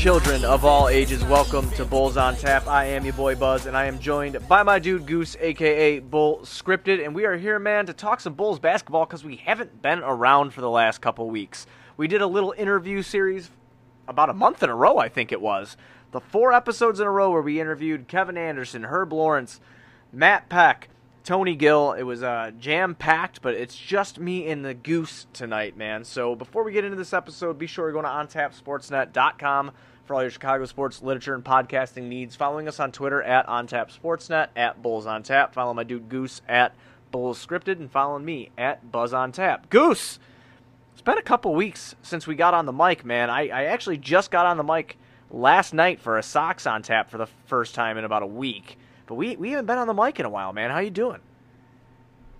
children of all ages, welcome to Bulls on Tap. I am your boy Buzz, and I am joined by my dude Goose, aka Bull Scripted, and we are here, man, to talk some Bulls basketball because we haven't been around for the last couple weeks. We did a little interview series about a month in a row, I think it was. The four episodes in a row where we interviewed Kevin Anderson, Herb Lawrence, Matt Peck, Tony Gill. It was uh, jam packed, but it's just me and the goose tonight, man. So before we get into this episode, be sure to go to ontapsportsnet.com for all your Chicago sports literature and podcasting needs. Following us on Twitter at ontapsportsnet, at Bulls on Tap. Follow my dude Goose at Bulls Scripted, and follow me at Buzz on Tap. Goose! It's been a couple weeks since we got on the mic, man. I, I actually just got on the mic last night for a Sox on Tap for the first time in about a week. But we, we haven't been on the mic in a while, man. How you doing?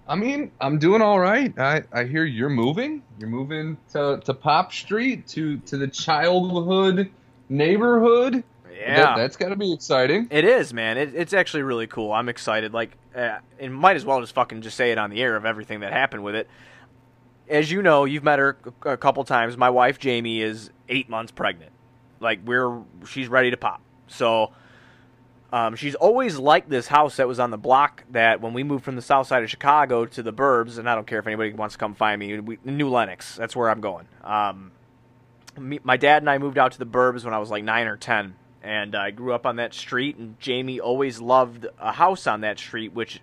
I mean, I'm doing all right. I, I hear you're moving. You're moving to, to Pop Street to to the childhood neighborhood. Yeah, that, that's got to be exciting. It is, man. It, it's actually really cool. I'm excited. Like, uh, and might as well just fucking just say it on the air of everything that happened with it. As you know, you've met her a couple times. My wife Jamie is eight months pregnant. Like we're she's ready to pop. So um, she's always liked this house that was on the block that when we moved from the south side of Chicago to the burbs, and I don't care if anybody wants to come find me, we, New Lenox, that's where I'm going. Um, me, my dad and I moved out to the burbs when I was like nine or ten, and I grew up on that street, and Jamie always loved a house on that street, which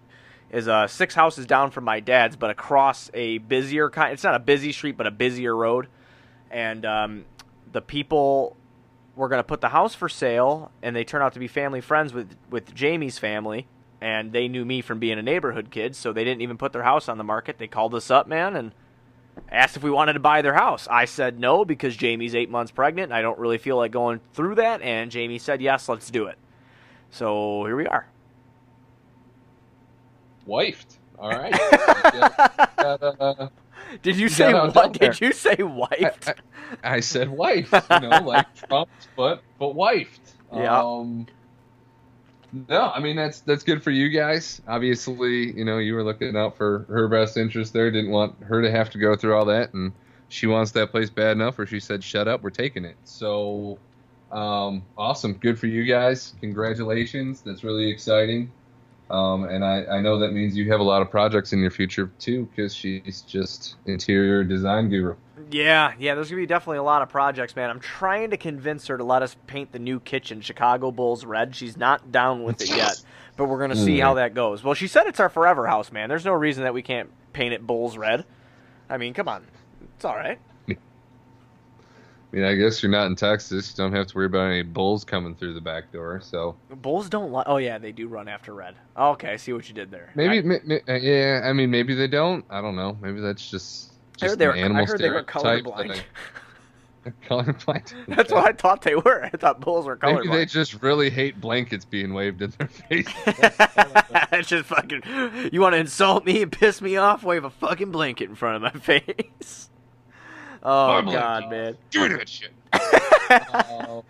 is uh, six houses down from my dad's, but across a busier kind. It's not a busy street, but a busier road, and um, the people were going to put the house for sale, and they turned out to be family friends with with Jamie's family, and they knew me from being a neighborhood kid, so they didn't even put their house on the market. They called us up, man, and asked if we wanted to buy their house. I said no because Jamie's eight months pregnant. I don't really feel like going through that, and Jamie said yes, let's do it. So here we are. Wifed. All right. uh, did you say what? Did you say wifed? I, I, I, said wife. You know, like Trump, but but wifed. Yeah. Um, no, I mean that's that's good for you guys. Obviously, you know you were looking out for her best interest there. Didn't want her to have to go through all that, and she wants that place bad enough, where she said, "Shut up, we're taking it." So, um, awesome, good for you guys. Congratulations, that's really exciting. Um, and I, I know that means you have a lot of projects in your future too, because she's just interior design guru. Yeah, yeah, there's gonna be definitely a lot of projects, man. I'm trying to convince her to let us paint the new kitchen, Chicago Bulls red. She's not down with it yet, but we're gonna see how that goes. Well, she said it's our forever house, man. There's no reason that we can't paint it Bulls red. I mean, come on, it's all right. I mean, I guess you're not in Texas. You don't have to worry about any bulls coming through the back door. So bulls don't. Li- oh yeah, they do run after red. okay, I see what you did there. Maybe, I, uh, yeah. I mean, maybe they don't. I don't know. Maybe that's just just I heard they were, animal I heard they were colorblind. colorblind. That's what I thought they were. I thought bulls were colorblind. Maybe they just really hate blankets being waved in their face. it's just fucking. You want to insult me and piss me off? Wave a fucking blanket in front of my face. Oh god, man! Give me that shit. um,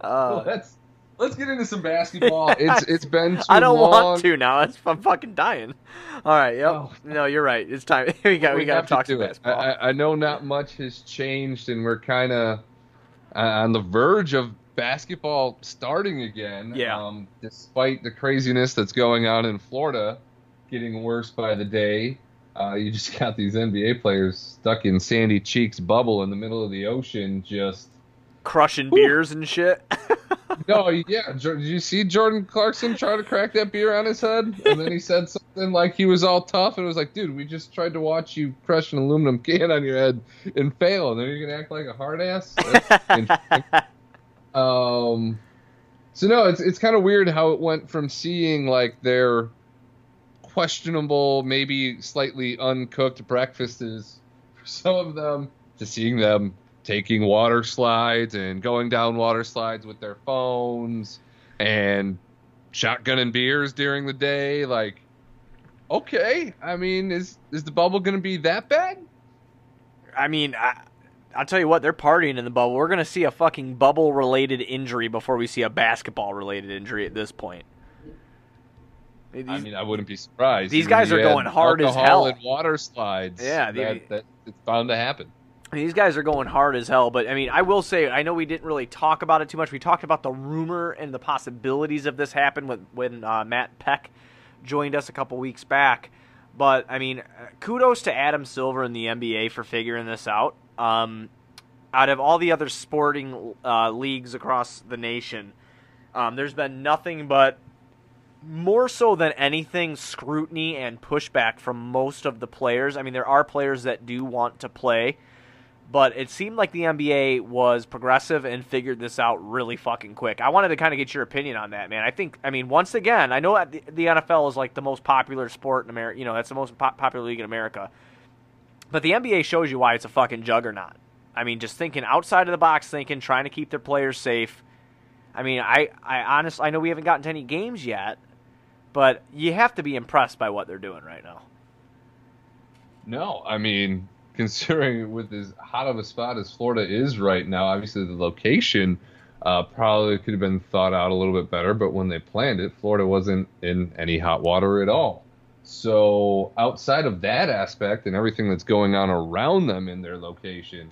uh, well, let's let's get into some basketball. It's it's been I don't long. want to now. It's, I'm fucking dying. All right. Yep. Oh. No, you're right. It's time. we got we, we got to talk to basketball. I, I know not much has changed, and we're kind of uh, on the verge of basketball starting again. Yeah. Um, despite the craziness that's going on in Florida, getting worse by the day. Uh, you just got these NBA players stuck in Sandy Cheeks bubble in the middle of the ocean, just crushing beers and shit. no, yeah. Did you see Jordan Clarkson try to crack that beer on his head? And then he said something like he was all tough, and it was like, dude, we just tried to watch you crush an aluminum can on your head and fail, and then you're gonna act like a hard ass. um. So no, it's it's kind of weird how it went from seeing like their questionable, maybe slightly uncooked breakfasts for some of them to seeing them taking water slides and going down water slides with their phones and shotgunning beers during the day. Like, okay, I mean, is is the bubble going to be that bad? I mean, I, I'll tell you what, they're partying in the bubble. We're going to see a fucking bubble related injury before we see a basketball related injury at this point. These, I mean, I wouldn't be surprised. These guys are going hard as hell. And water slides. Yeah, that, that, it's bound to happen. these guys are going hard as hell, but I mean, I will say, I know we didn't really talk about it too much. We talked about the rumor and the possibilities of this happen when when uh, Matt Peck joined us a couple weeks back. But I mean, kudos to Adam Silver and the NBA for figuring this out. Um, out of all the other sporting uh, leagues across the nation, um, there's been nothing but more so than anything scrutiny and pushback from most of the players. I mean, there are players that do want to play but it seemed like the NBA was progressive and figured this out really fucking quick. I wanted to kind of get your opinion on that, man. I think, I mean, once again, I know the, the NFL is like the most popular sport in America. You know, that's the most po- popular league in America. But the NBA shows you why it's a fucking juggernaut. I mean, just thinking outside of the box, thinking, trying to keep their players safe. I mean, I, I honestly, I know we haven't gotten to any games yet, but you have to be impressed by what they're doing right now. No, I mean, considering with as hot of a spot as Florida is right now, obviously the location uh, probably could have been thought out a little bit better. But when they planned it, Florida wasn't in any hot water at all. So outside of that aspect and everything that's going on around them in their location,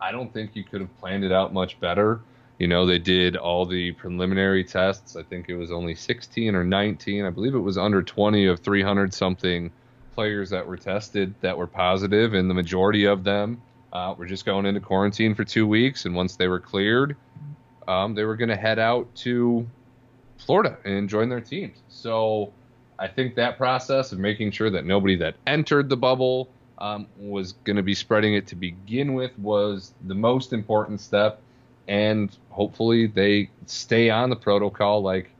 I don't think you could have planned it out much better. You know, they did all the preliminary tests. I think it was only 16 or 19. I believe it was under 20 of 300 something players that were tested that were positive, and the majority of them uh, were just going into quarantine for two weeks. And once they were cleared, um, they were going to head out to Florida and join their teams. So I think that process of making sure that nobody that entered the bubble um, was going to be spreading it to begin with was the most important step. And hopefully they stay on the protocol like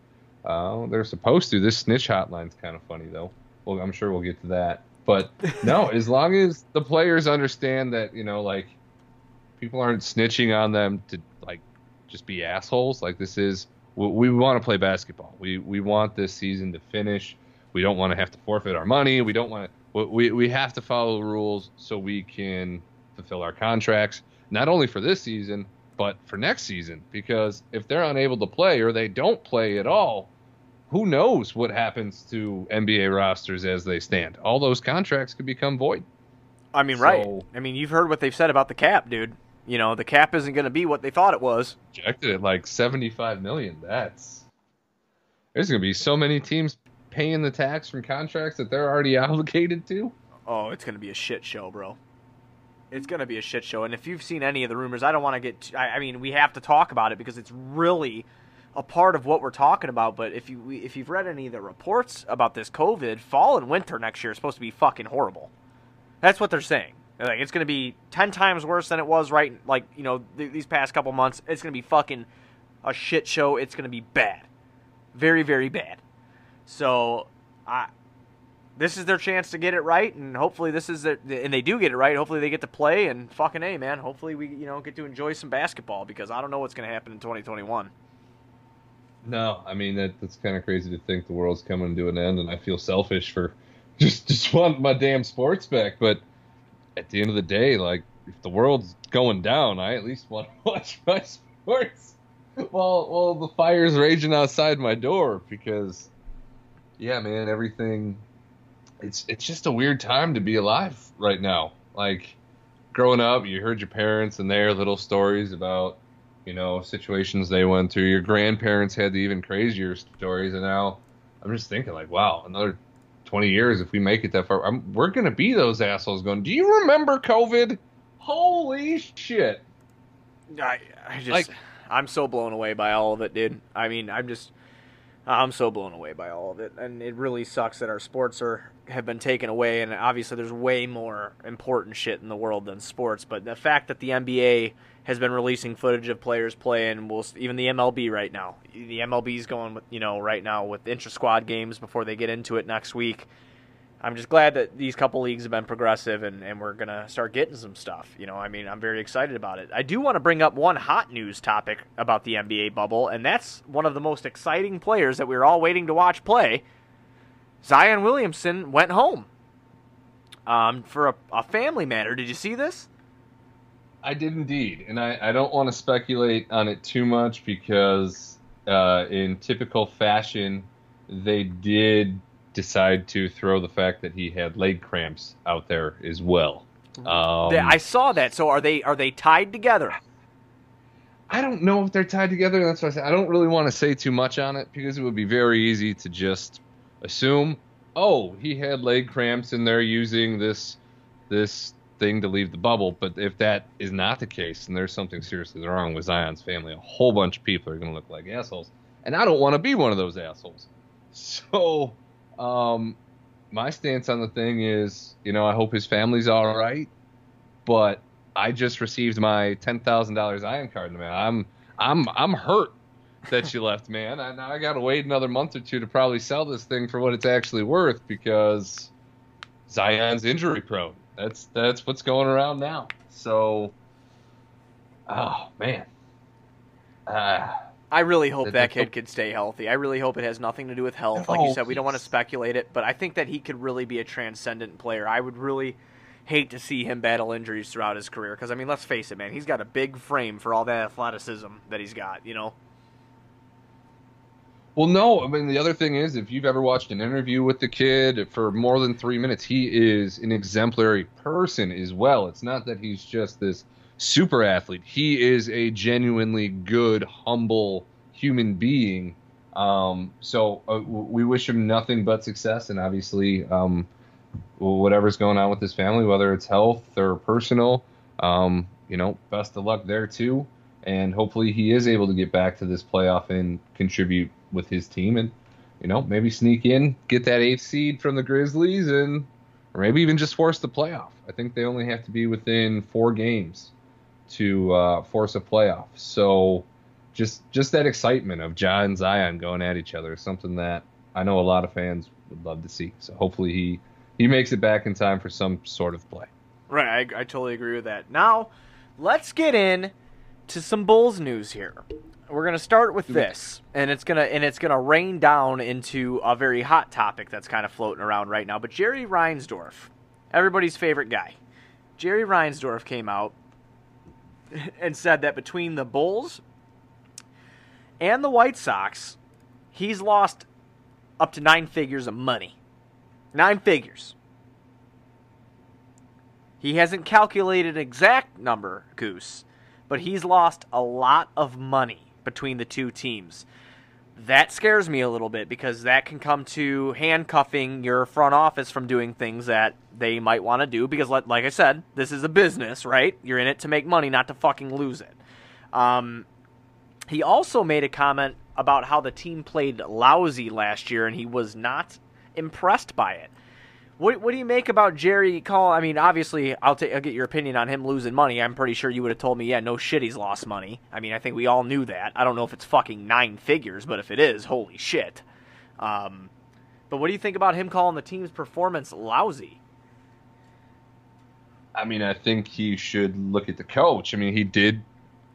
uh, they're supposed to. This snitch hotline's kind of funny though well, I'm sure we'll get to that. But no, as long as the players understand that, you know, like people aren't snitching on them to like just be assholes. Like this is we, we want to play basketball. We we want this season to finish. We don't want to have to forfeit our money. We don't want to. We we have to follow the rules so we can fulfill our contracts. Not only for this season, but for next season. Because if they're unable to play or they don't play at all, who knows what happens to NBA rosters as they stand? All those contracts could become void. I mean, so, right. I mean, you've heard what they've said about the cap, dude. You know, the cap isn't going to be what they thought it was. Projected at like 75 million. That's there's going to be so many teams paying the tax from contracts that they're already obligated to. Oh, it's going to be a shit show, bro. It's going to be a shit show. And if you've seen any of the rumors, I don't want to get. I mean, we have to talk about it because it's really a part of what we're talking about. But if you if you've read any of the reports about this COVID, fall and winter next year is supposed to be fucking horrible. That's what they're saying. Like it's going to be ten times worse than it was right like you know th- these past couple months. It's going to be fucking a shit show. It's going to be bad, very very bad. So I. This is their chance to get it right, and hopefully this is their, and they do get it right. Hopefully they get to play, and fucking a man. Hopefully we you know get to enjoy some basketball because I don't know what's going to happen in 2021. No, I mean that, that's kind of crazy to think the world's coming to an end, and I feel selfish for just just want my damn sports back. But at the end of the day, like if the world's going down, I at least want to watch my sports while while the fire's raging outside my door. Because yeah, man, everything it's it's just a weird time to be alive right now. Like growing up, you heard your parents and their little stories about you know, situations they went through. Your grandparents had the even crazier stories, and now I'm just thinking like, wow, another 20 years if we make it that far, I'm, we're gonna be those assholes going. Do you remember COVID? Holy shit! I, I just, like, I'm so blown away by all of it, dude. I mean, I'm just, I'm so blown away by all of it, and it really sucks that our sports are have been taken away. And obviously, there's way more important shit in the world than sports. But the fact that the NBA has been releasing footage of players playing. We'll, even the MLB right now. The MLB is going with you know right now with intra squad games before they get into it next week. I'm just glad that these couple leagues have been progressive and, and we're gonna start getting some stuff. You know, I mean, I'm very excited about it. I do want to bring up one hot news topic about the NBA bubble, and that's one of the most exciting players that we are all waiting to watch play. Zion Williamson went home um, for a, a family matter. Did you see this? I did indeed, and I, I don't want to speculate on it too much because, uh, in typical fashion, they did decide to throw the fact that he had leg cramps out there as well. Um, I saw that. So are they are they tied together? I don't know if they're tied together. That's why I said I don't really want to say too much on it because it would be very easy to just assume, oh, he had leg cramps and they're using this this thing to leave the bubble. But if that is not the case and there's something seriously wrong with Zion's family, a whole bunch of people are going to look like assholes, and I don't want to be one of those assholes. So, um, my stance on the thing is, you know, I hope his family's all right, but I just received my ten thousand dollars Zion card, man. I'm I'm I'm hurt that you left, man. I now I got to wait another month or two to probably sell this thing for what it's actually worth because Zion's injury prone. That's that's what's going around now. So, oh man, uh, I really hope The- that the- kid could stay healthy. I really hope it has nothing to do with health. Like you Oh, said, we don't want to speculate it, but I think that he could really be a transcendent player. I would really hate to see him battle injuries throughout his career because I mean, let's face it, man, he's got a big frame for all that athleticism that he's got. You know. Well, no. I mean, the other thing is, if you've ever watched an interview with the kid for more than three minutes, he is an exemplary person as well. It's not that he's just this super athlete. He is a genuinely good, humble human being. Um, so uh, we wish him nothing but success, and obviously, um, whatever's going on with his family, whether it's health or personal, um, you know, best of luck there too. And hopefully, he is able to get back to this playoff and contribute with his team, and you know, maybe sneak in, get that eighth seed from the Grizzlies, and or maybe even just force the playoff. I think they only have to be within four games to uh, force a playoff. So just just that excitement of Ja and Zion going at each other is something that I know a lot of fans would love to see. So hopefully he he makes it back in time for some sort of play. Right, I, I totally agree with that. Now, let's get in to some Bulls news here. We're gonna start with this, and it's gonna and it's gonna rain down into a very hot topic that's kind of floating around right now. But Jerry Reinsdorf, everybody's favorite guy, Jerry Reinsdorf came out and said that between the Bulls and the White Sox, he's lost up to nine figures of money. Nine figures. He hasn't calculated an exact number, Goose, but he's lost a lot of money between the two teams. That scares me a little bit because that can come to handcuffing your front office from doing things that they might want to do. Because, like I said, this is a business, right? You're in it to make money, not to fucking lose it. Um, he also made a comment about how the team played lousy last year and he was not impressed by it. What, what do you make about Jerry Call? I mean, obviously, I'll, ta- I'll get your opinion on him losing money. I'm pretty sure you would have told me, yeah, no shit, he's lost money. I mean, I think we all knew that. I don't know if it's fucking nine figures, but if it is, holy shit. Um, but what do you think about him calling the team's performance lousy? I mean, I think he should look at the coach. I mean, he did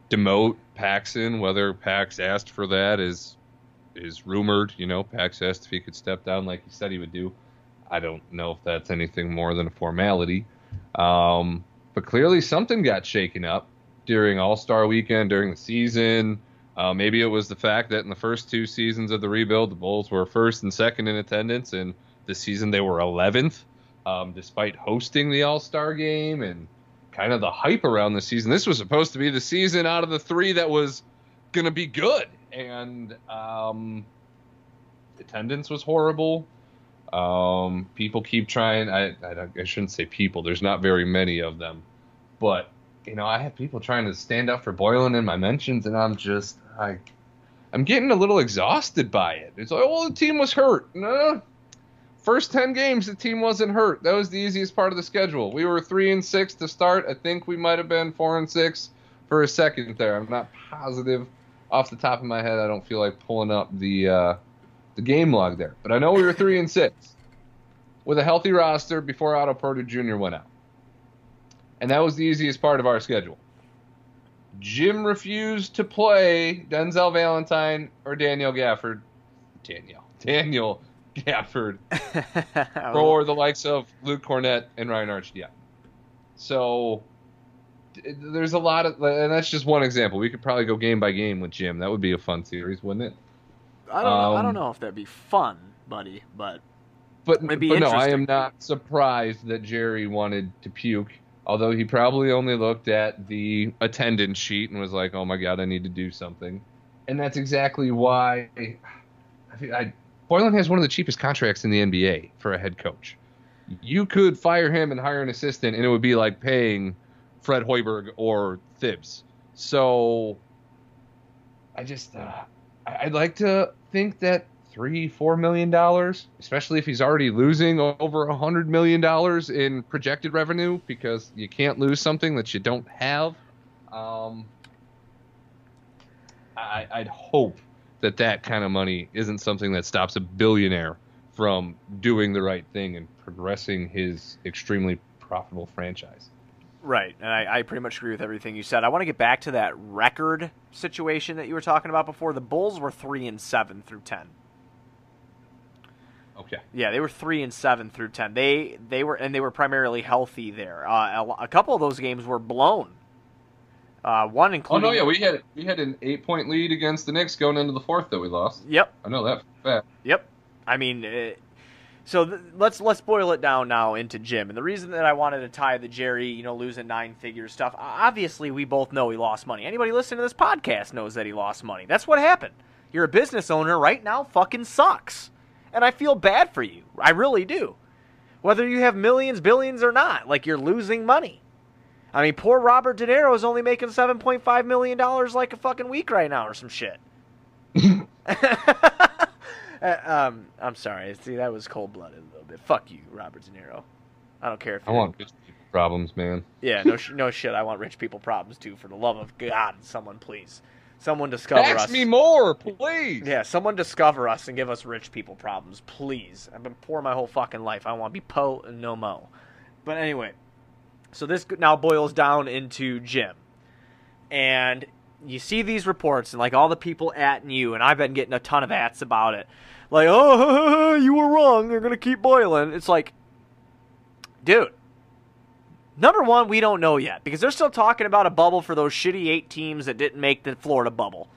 demote Paxson. Whether Pax asked for that is is rumored. You know, Pax asked if he could step down like he said he would do. I don't know if that's anything more than a formality. Um, but clearly something got shaken up during All Star weekend, during the season. Uh, maybe it was the fact that in the first two seasons of the rebuild, the Bulls were first and second in attendance, and this season they were 11th, um, despite hosting the All Star game and kind of the hype around the season. This was supposed to be the season out of the three that was going to be good, and um, attendance was horrible. Um, people keep trying. I, I I shouldn't say people. There's not very many of them, but you know, I have people trying to stand up for Boylen in my mentions, and I'm just I, I'm getting a little exhausted by it. It's like, oh, the team was hurt. No, first ten games, the team wasn't hurt. That was the easiest part of the schedule. We were three and six to start. I think we might have been four and six for a second there. I'm not positive off the top of my head. I don't feel like pulling up the uh, the game log there, but I know we were three and six with a healthy roster before Otto Porter Jr. went out, and that was the easiest part of our schedule. Jim refused to play Denzel Valentine or Daniel Gafford. Daniel. Daniel Gafford for the likes of Luke Kornet and Ryan Archdiak. So there's a lot of, and that's just one example. We could probably go game by game with Jim. That would be a fun series, wouldn't it? I don't, know, I Um, don't know if that'd be fun, buddy, but But, but no, I am not surprised that Jerry wanted to puke Although he probably only looked at the attendance sheet and was like, "Oh my god, I need to do something," and that's exactly why I think I, Boylen has one of the cheapest contracts in the NBA for a head coach. You could fire him and hire an assistant, and it would be like paying Fred Hoiberg or Thibs. So I just uh, I'd like to think that three, four million dollars, especially if he's already losing over a hundred million dollars in projected revenue, because you can't lose something that you don't have. Um, I, I'd hope that that kind of money isn't something that stops a billionaire from doing the right thing and progressing his extremely profitable franchise. Right, and I, I, pretty much agree with everything you said. I want to get back to that record situation that you were talking about before. The Bulls were three and seven through ten. Okay. Yeah, they were three and seven through ten. They they were and they were primarily healthy there. Uh, a, a, couple of those games were blown. Uh, one including. Oh no, yeah, we had we had an eight point lead against the Knicks going into the fourth that we lost. Yep. I know that. Fact. Yep. I mean, it, so th- let's let's boil it down now into Jim. And the reason that I wanted to tie the Jerry, you know, losing nine figures stuff, obviously we both know he lost money. Anybody listening to this podcast knows that he lost money. That's what happened. You're a business owner right now, fucking sucks. And I feel bad for you. I really do. Whether you have millions, billions, or not, like you're losing money. I mean, poor Robert De Niro is only making seven point five million dollars like a fucking week right now, or some shit. Uh, um, I'm sorry. See, that was cold blooded a little bit. Fuck you, Robert De Niro. I don't care if I want rich people problems, man. Yeah, no, sh- no shit. I want rich people problems too. For the love of God, someone please, someone discover Ask us. me more, please. Yeah, someone discover us and give us rich people problems, please. I've been poor my whole fucking life. I want to be po and no mo. But anyway, so this now boils down into Jim, and you see these reports and like all the people at you, and I've been getting a ton of ats about it. Like, oh, you were wrong. They're gonna keep boiling. It's like, dude. Number one, we don't know yet because they're still talking about a bubble for those shitty eight teams that didn't make the Florida bubble.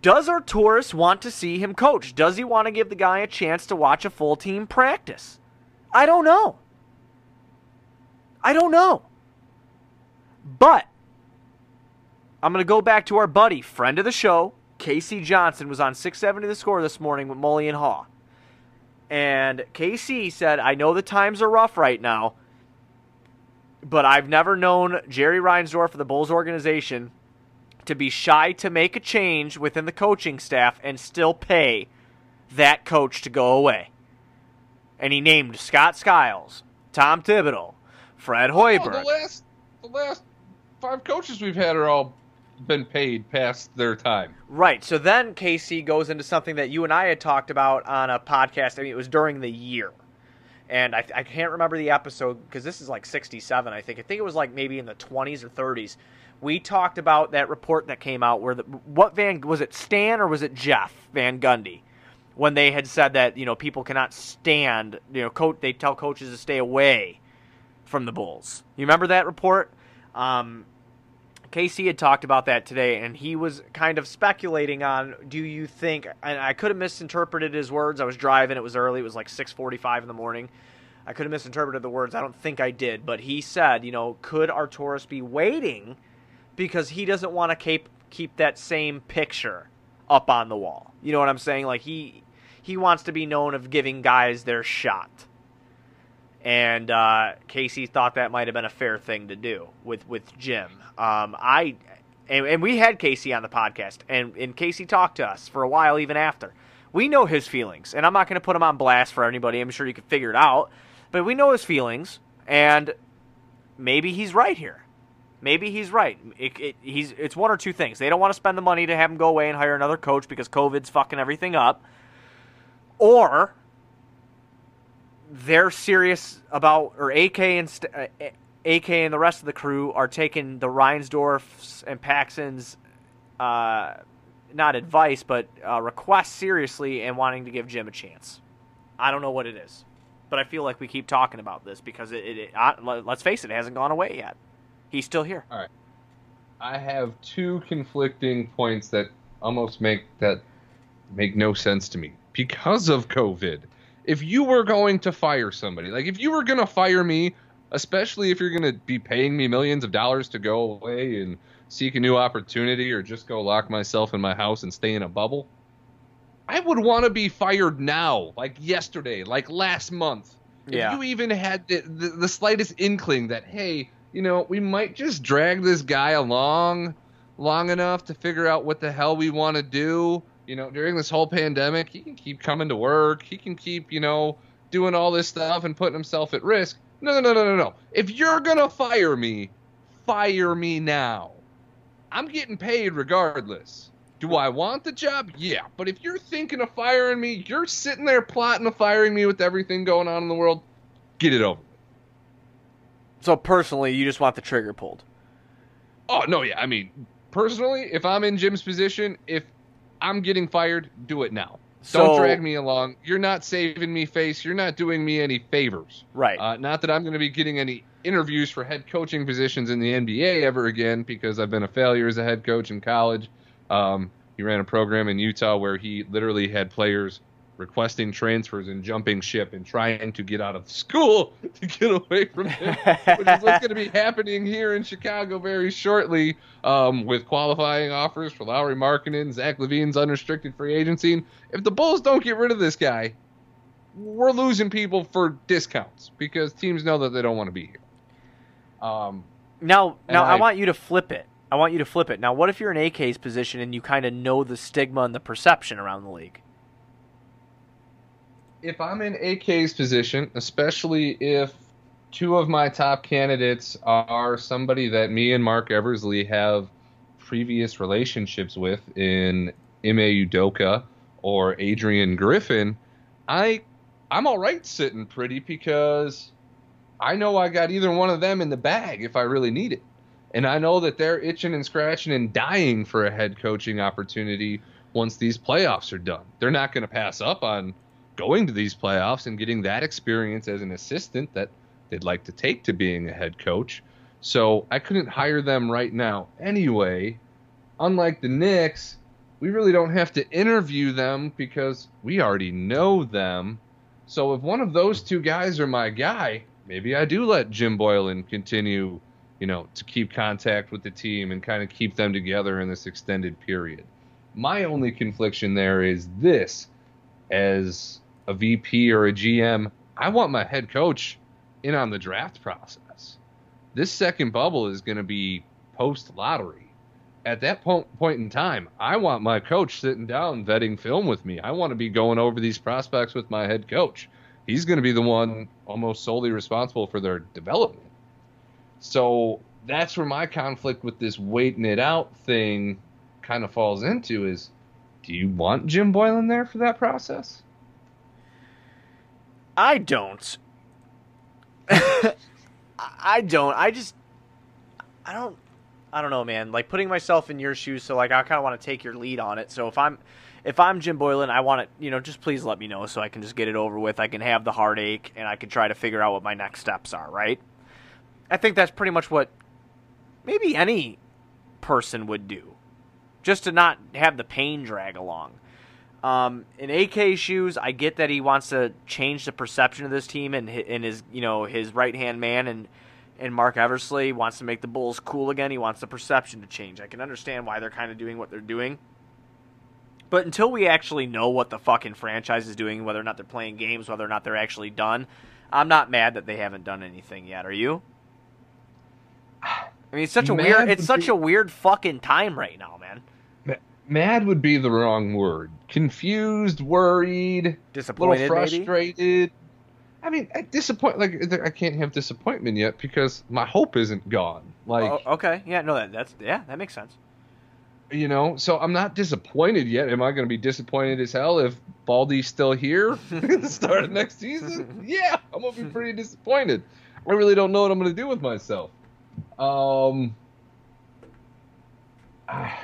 Does Arturas want to see him coach? Does he want to give the guy a chance to watch a full team practice? I don't know. I don't know. But I'm going to go back to our buddy, friend of the show, Casey Johnson, was on 670 the score this morning with Mully and Haugh. And Casey said, I know the times are rough right now, but I've never known Jerry Reinsdorf of the Bulls organization to be shy to make a change within the coaching staff and still pay that coach to go away. And he named Scott Skiles, Tom Thibodeau, Fred Hoiberg. Oh, the last, the last five coaches we've had are all been paid past their time. Right. So then Casey goes into something that you and I had talked about on a podcast. I mean, it was during the year. And I, I can't remember the episode because this is like 67, I think. I think it was like maybe in the 20s or 30s. We talked about that report that came out where the, what Van was it Stan or was it Jeff Van Gundy when they had said that you know people cannot stand you know coach they tell coaches to stay away from the Bulls. You remember that report? Um, Casey had talked about that today, and he was kind of speculating on, do you think? And I could have misinterpreted his words. I was driving; it was early. It was like 6:45 in the morning. I could have misinterpreted the words. I don't think I did, but he said, you know, could Arturas be waiting because he doesn't want to keep keep that same picture up on the wall? You know what I'm saying? Like he he wants to be known of giving guys their shot and uh, Casey thought that might have been a fair thing to do with with Jim. Um, I and, and, we had Casey on the podcast, and and Casey talked to us for a while even after. We know his feelings, and I'm not going to put him on blast for anybody. I'm sure you can figure it out, but we know his feelings, and maybe he's right here. Maybe he's right. It, it, he's it's one or two things. They don't want to spend the money to have him go away and hire another coach because COVID's fucking everything up, or they're serious about, or AK and uh, AK and the rest of the crew are taking the Reinsdorfs and Paxson's uh, not advice, but uh, requests seriously and wanting to give Jim a chance. I don't know what it is, but I feel like we keep talking about this because it. it, it uh, let's face it, it hasn't gone away yet. He's still here. All right. I have two conflicting points that almost make that make no sense to me because of COVID if you were going to fire somebody, like if you were going to fire me, especially if you're going to be paying me millions of dollars to go away and seek a new opportunity or just go lock myself in my house and stay in a bubble. I would want to be fired now, like yesterday, like last month. Yeah. If you even had the, the, the slightest inkling that, hey, you know, we might just drag this guy along long enough to figure out what the hell we want to do. You know, during this whole pandemic, he can keep coming to work. He can keep, you know, doing all this stuff and putting himself at risk. No, no, no, no, no, no. If you're going to fire me, fire me now. I'm getting paid regardless. Do I want the job? Yeah. But if you're thinking of firing me, you're sitting there plotting of firing me with everything going on in the world, get it over. So personally, you just want the trigger pulled. Oh, no, yeah. I mean, personally, if I'm in Jim's position, if I'm getting fired, do it now. So, Don't drag me along. You're not saving me face. You're not doing me any favors. Right. Uh, not that I'm going to be getting any interviews for head coaching positions in the NBA ever again because I've been a failure as a head coach in college. Um, he ran a program in Utah where he literally had players requesting transfers and jumping ship and trying to get out of school to get away from him, which is what's going to be happening here in Chicago very shortly um, with qualifying offers for Lauri Markkanen, Zach LaVine's unrestricted free agency. If the Bulls don't get rid of this guy, we're losing people for discounts because teams know that they don't want to be here. Um, now, now I, I- want you to flip it. I want you to flip it. Now, what if you're in AK's position and you kind of know the stigma and the perception around the league? If I'm in AK's position, especially if two of my top candidates are somebody that me and Marc Eversley have previous relationships with in Ime Udoka or Adrian Griffin, I I'm all right sitting pretty because I know I got either one of them in the bag if I really need it. And I know that they're itching and scratching and dying for a head coaching opportunity once these playoffs are done. They're not going to pass up on going to these playoffs and getting that experience as an assistant that they'd like to take to being a head coach. So I couldn't hire them right now anyway. Unlike the Knicks, we really don't have to interview them because we already know them. So if one of those two guys are my guy, maybe I do let Jim Boylen continue, you know, to keep contact with the team and kind of keep them together in this extended period. My only confliction there is this as a VP or a GM, I want my head coach in on the draft process. This second bubble is going to be post lottery. At that po- point in time, I want my coach sitting down vetting film with me. I want to be going over these prospects with my head coach. He's going to be the one almost solely responsible for their development. So that's where my conflict with this waiting it out thing kind of falls into is do you want Jim Boylen there for that process? I don't. I don't. I just. I don't. I don't know, man. Like putting myself in your shoes, so like I kind of want to take your lead on it. So if I'm, if I'm Jim Boylen, I want it. You know, just please let me know so I can just get it over with. I can have the heartache and I can try to figure out what my next steps are. Right. I think that's pretty much what maybe any person would do, just to not have the pain drag along. Um, in AK's shoes, I get that he wants to change the perception of this team, and and his you know his right hand man and and Marc Eversley wants to make the Bulls cool again. He wants the perception to change. I can understand why they're kind of doing what they're doing. But until we actually know what the fucking franchise is doing, whether or not they're playing games, whether or not they're actually done, I'm not mad that they haven't done anything yet. Are you? I mean, it's such a Mad weird. It's such a weird fucking time right now, man. Mad would be the wrong word. Confused, worried, a little Disappointed, maybe. frustrated. I mean, I disappoint. Like I can't have disappointment yet because my hope isn't gone. Like Oh, okay, yeah, no, that, that's yeah, that makes sense. you know, so I'm not disappointed yet. Am I going to be disappointed as hell if Baldy's still here at the start of next season? Yeah, I'm going to be pretty disappointed. I really don't know what I'm going to do with myself. Um. ah,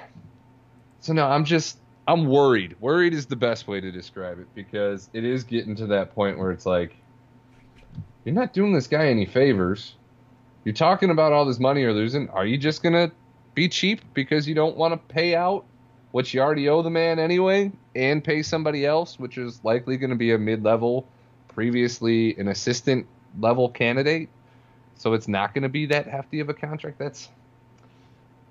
So no, I'm just I'm worried. Worried is the best way to describe it because it is getting to that point where it's like you're not doing this guy any favors. You're talking about all this money you're losing. Are you just gonna be cheap because you don't want to pay out what you already owe the man anyway and pay somebody else, which is likely going to be a mid-level, previously an assistant level candidate? so it's not going to be that hefty of a contract. That's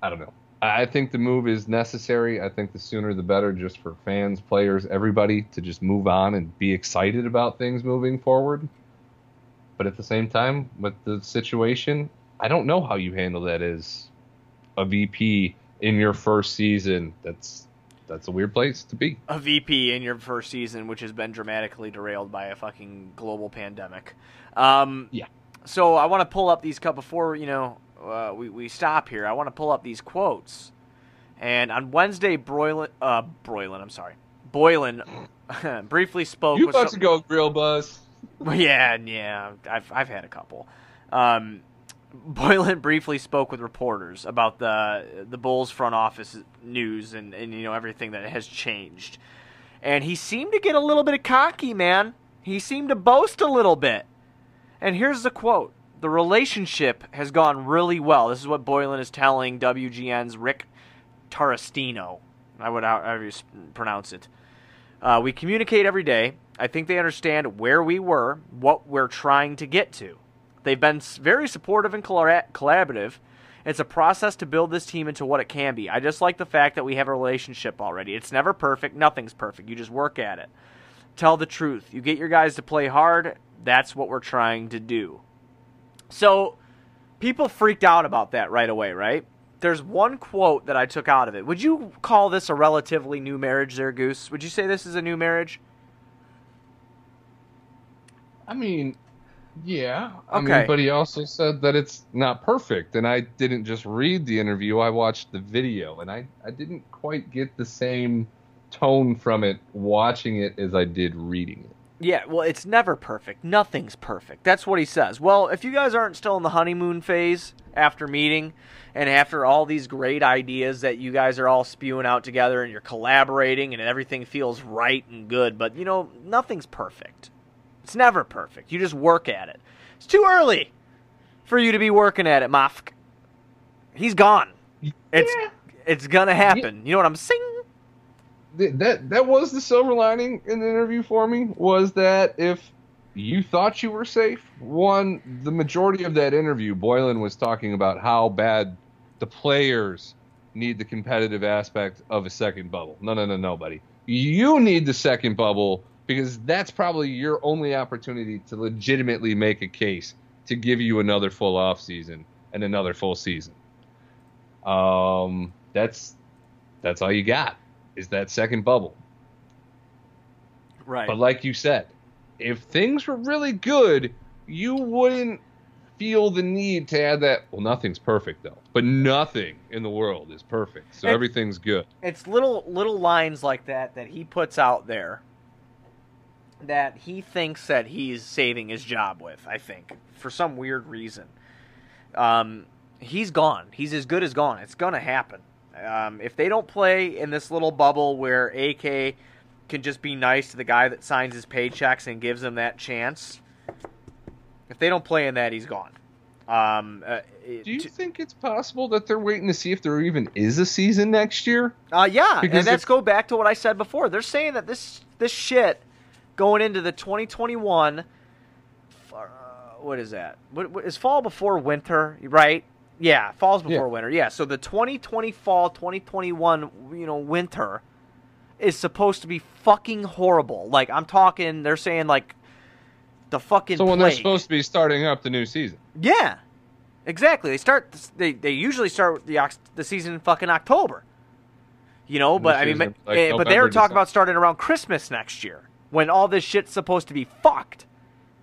I don't know. I think the move is necessary. I think the sooner the better, just for fans, players, everybody to just move on and be excited about things moving forward. But at the same time, with the situation, I don't know how you handle that as a VP in your first season. That's that's a weird place to be. A VP in your first season, which has been dramatically derailed by a fucking global pandemic. Um, yeah. So I want to pull up these couple before you know uh, we we stop here. I want to pull up these quotes. And on Wednesday, Broylan, uh, Broylan, I'm sorry, Boylen, briefly spoke. You about some, to go grill buzz? Yeah, yeah, I've I've had a couple. Um, Boylen briefly spoke with reporters about the the Bulls front office news and, and you know everything that has changed. And he seemed to get a little bit cocky, man. He seemed to boast a little bit. And here's the quote. The relationship has gone really well. This is what Boylen is telling WGN's Rick Tarastino. I would however pronounce it. Uh, we communicate every day. I think they understand where we were, what we're trying to get to. They've been very supportive and collaborative. It's a process to build this team into what it can be. I just like the fact that we have a relationship already. It's never perfect. Nothing's perfect. You just work at it. Tell the truth. You get your guys to play hard. That's what we're trying to do. So, people freaked out about that right away, right? There's one quote that I took out of it. Would you call this a relatively new marriage there, Goose? Would you say this is a new marriage? I mean, yeah. I okay. mean, but he also said that it's not perfect. And I didn't just read the interview, I watched the video. And I, I didn't quite get the same tone from it watching it as I did reading it. Yeah, well, it's never perfect. Nothing's perfect. That's what he says. Well, if you guys aren't still in the honeymoon phase after meeting and after all these great ideas that you guys are all spewing out together and you're collaborating and everything feels right and good, but you know, nothing's perfect. It's never perfect. You just work at it. It's too early for you to be working at it, Mafk. He's gone. It's yeah. it's gonna happen. You know what I'm saying? That that was the silver lining in the interview for me was that if you thought you were safe, one the majority of that interview, Boylen was talking about how bad the players need the competitive aspect of a second bubble. No, no, no, no, buddy. You need the second bubble because that's probably your only opportunity to legitimately make a case to give you another full off season and another full season. Um, that's that's all you got is that second bubble. Right. But like you said, if things were really good, you wouldn't feel the need to add that. Well, nothing's perfect though, but nothing in the world is perfect, so everything's good. It's little little lines like that that he puts out there that he thinks that he's saving his job with. I think for some weird reason, um, he's gone. He's as good as gone. It's gonna happen. Um, if they don't play in this little bubble where AK can just be nice to the guy that signs his paychecks and gives him that chance, if they don't play in that, he's gone. Um, uh, Do you t- think it's possible that they're waiting to see if there even is a season next year? Uh, yeah, because and let's if- go back to what I said before. They're saying that this this shit going into the 2021. Uh, what is that? What, what is fall before winter? Right? Yeah, falls before yeah. winter. Yeah, so the 2020 fall, 2021, you know, winter is supposed to be fucking horrible. Like I'm talking, they're saying like the fucking. So when plague. they're supposed to be starting up the new season. Yeah, exactly. They start. They they usually start the the season in fucking October. You know, but I mean, like eh, but they were talking about starting around Christmas next year when all this shit's supposed to be fucked.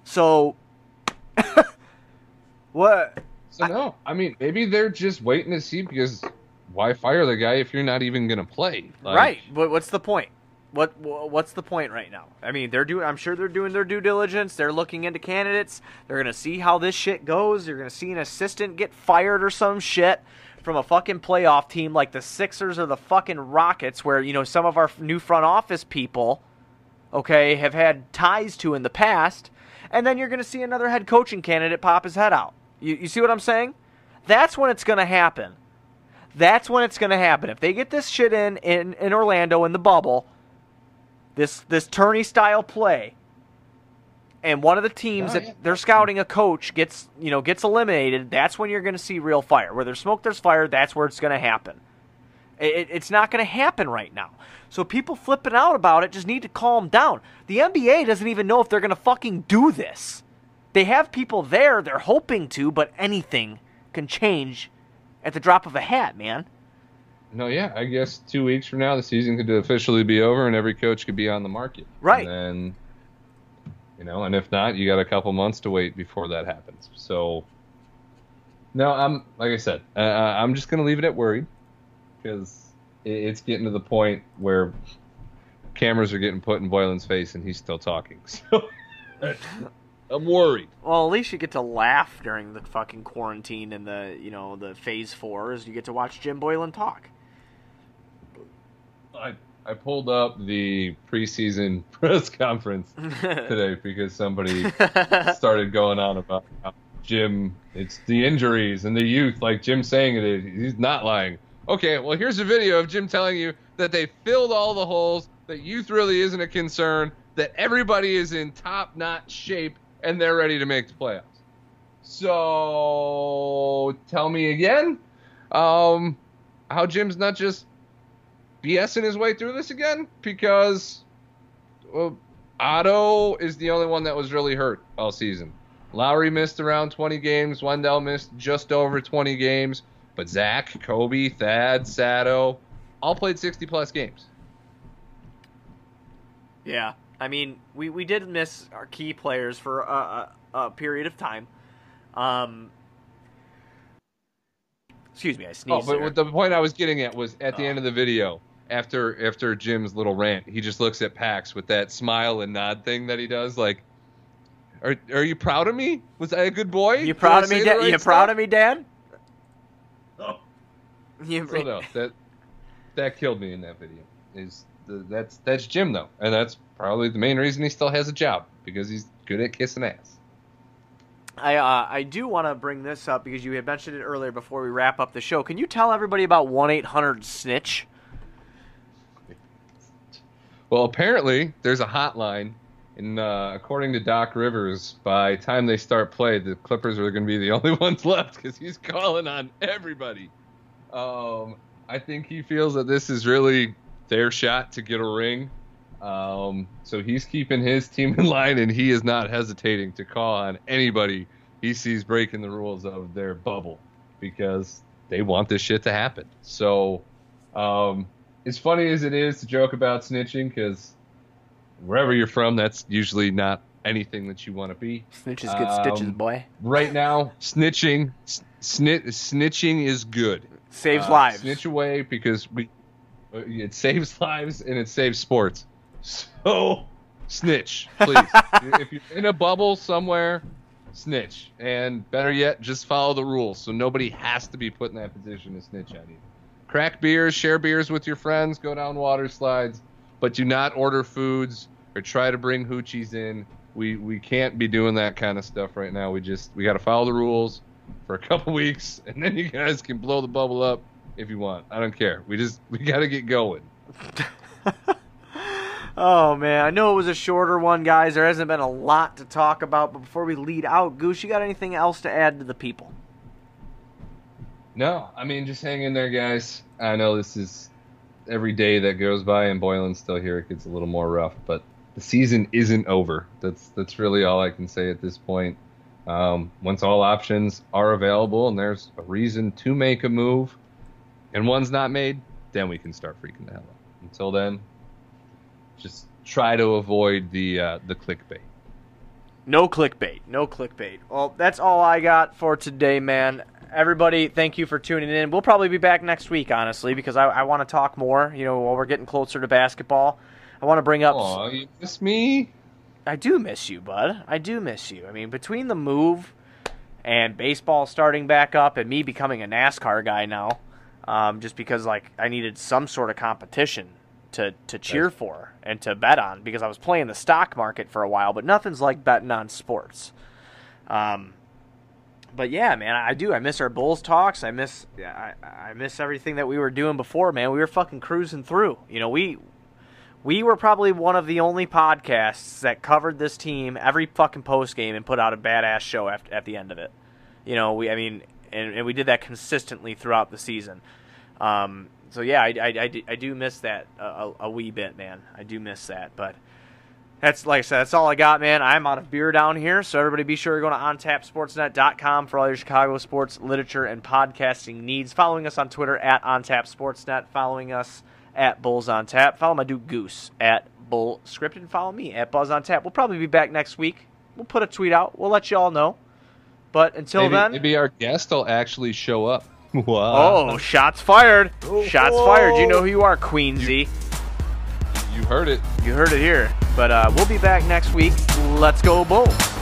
So, what? So no, I mean maybe they're just waiting to see because why fire the guy if you're not even gonna play? Like, right, but what's the point? What what's the point right now? I mean, they're doing. I'm sure they're doing their due diligence. They're looking into candidates. They're gonna see how this shit goes. They're gonna see an assistant get fired or some shit from a fucking playoff team like the Sixers or the fucking Rockets, where you know some of our new front office people okay, have had ties to in the past, and then you're to see another head coaching candidate pop his head out. You, you see what I'm saying? That's when it's going to happen. That's when it's going to happen. If they get this shit in, in in Orlando in the bubble, this this tourney style play, and one of the teams Oh, that they're scouting a coach gets you know gets eliminated, that's when you're going to see real fire. Where there's smoke, there's fire. That's where it's going to happen. It, it- it's not going to happen right now. So people flipping out about it just need to calm down. The NBA doesn't even know if they're going to fucking do this. They have people there, they're hoping to, but anything can change at the drop of a hat, man. No, yeah, I guess two weeks from now the season could officially be over and every coach could be on the market. Right. And then, you know, and if not, you got a couple months to wait before that happens. So, no, I'm like I said, uh, I'm just gonna leave it at worried because it, it's getting to the point where cameras are getting put in Boylen's face and he's still talking. So, I'm worried. Well, at least you get to laugh during the fucking quarantine and the, you know, the phase four is you get to watch Jim Boylen talk. I I pulled up the preseason press conference today because somebody started going on about Jim. It's the injuries and the youth. Like Jim saying it, he's not lying. Okay, well here's a video of Jim telling you that they filled all the holes. That youth really isn't a concern. That everybody is in top-notch shape and they're ready to make the playoffs. So tell me again, um, how Jim's not just BSing his way through this again because Otto is the only one that was really hurt all season. Lauri missed around 20 games. Wendell missed just over 20 games. But Zach, Coby, Thad, Sato all played 60 plus games. Yeah, I mean, we, we did miss our key players for a, a, a period of time. Um, excuse me, I sneezed. Oh, but there. the point I was getting at was at the end of the video, after after Jim's little rant, he just looks at Pax with that smile and nod thing that he does, like, "Are are you proud of me? Was I a good boy? you proud of me, say Dan? right you proud of me, Dan? Oh. You, So no, that that killed me in that video. Is the, that's that's Jim though, and that's probably the main reason he still has a job because he's good at kissing ass. I uh, I do want to bring this up because you had mentioned it earlier before we wrap up the show. Can you tell everybody about one eight hundred snitch? Well, apparently there's a hotline, and uh, according to Doc Rivers, by the time they start play, the Clippers are going to be the only ones left because he's calling on everybody. Um, I think he feels that this is really their shot to get a ring. Um, so he's keeping his team in line, and he is not hesitating to call on anybody he sees breaking the rules of their bubble because they want this shit to happen. So, um, as funny as it is to joke about snitching, because wherever you're from, that's usually not anything that you want to be. Snitches get stitches, Um, boy. Right now, snitching, snit, snitching is good. Saves Uh, lives. Snitch away because we, Uh, it saves lives and it saves sports. So, snitch, please. if you're in a bubble somewhere, snitch. And better yet, just follow the rules so nobody has to be put in that position to snitch on you. Crack beers, share beers with your friends, go down water slides, but do not order foods or try to bring hoochies in. We we can't be doing that kind of stuff right now. We just we got to follow the rules for a couple weeks, and then you guys can blow the bubble up if you want. I don't care. We just we got to get going. Oh man, I know it was a shorter one, guys. There hasn't been a lot to talk about, but before we lead out, Goose, you got anything else to add to the people? No, I mean just hang in there, guys. I know this is every day that goes by, and Boylen's still here. It gets a little more rough, but the season isn't over. That's that's really all I can say at this point. Um, once all options are available and there's a reason to make a move, and one's not made, then we can start freaking the hell out. Until then, just try to avoid the uh, the clickbait. No clickbait. No clickbait. Well, that's all I got for today, man. Everybody, thank you for tuning in. We'll probably be back next week, honestly, because I, I want to talk more. You know, while we're getting closer to basketball, I want to bring up. Aw, you miss me? I do miss you, bud. I do miss you. I mean, between the move and baseball starting back up and me becoming a NASCAR guy now, um, just because like I needed some sort of competition to to cheer for and to bet on because I was playing the stock market for a while, but nothing's like betting on sports. Um, but yeah, man, I do. I miss our Bulls talks. I miss I, I miss everything that we were doing before, man. We were fucking cruising through. You know, we we were probably one of the only podcasts that covered this team every fucking post game and put out a badass show at, at the end of it. You know, we I mean, and, and we did that consistently throughout the season. Um, so yeah, I, I, I, do, miss that a, a wee bit, man. I do miss that, but that's like I said, that's all I got, man. I'm out of beer down here, so everybody be sure to go to ontapsportsnet.com for all your Chicago sports literature and podcasting needs. Following us on Twitter at ontapsportsnet, following us at Bulls on Tap. Follow my dude Goose at Bull Scripted, and follow me at Buzz on Tap. We'll probably be back next week. We'll put a tweet out. We'll let you all know. But until maybe, then, maybe our guest will actually show up. Wow. Oh, shots fired! Shots fired! You know who you are, Queensy. You heard it. You heard it here. But uh, we'll be back next week. Let's go, Bulls.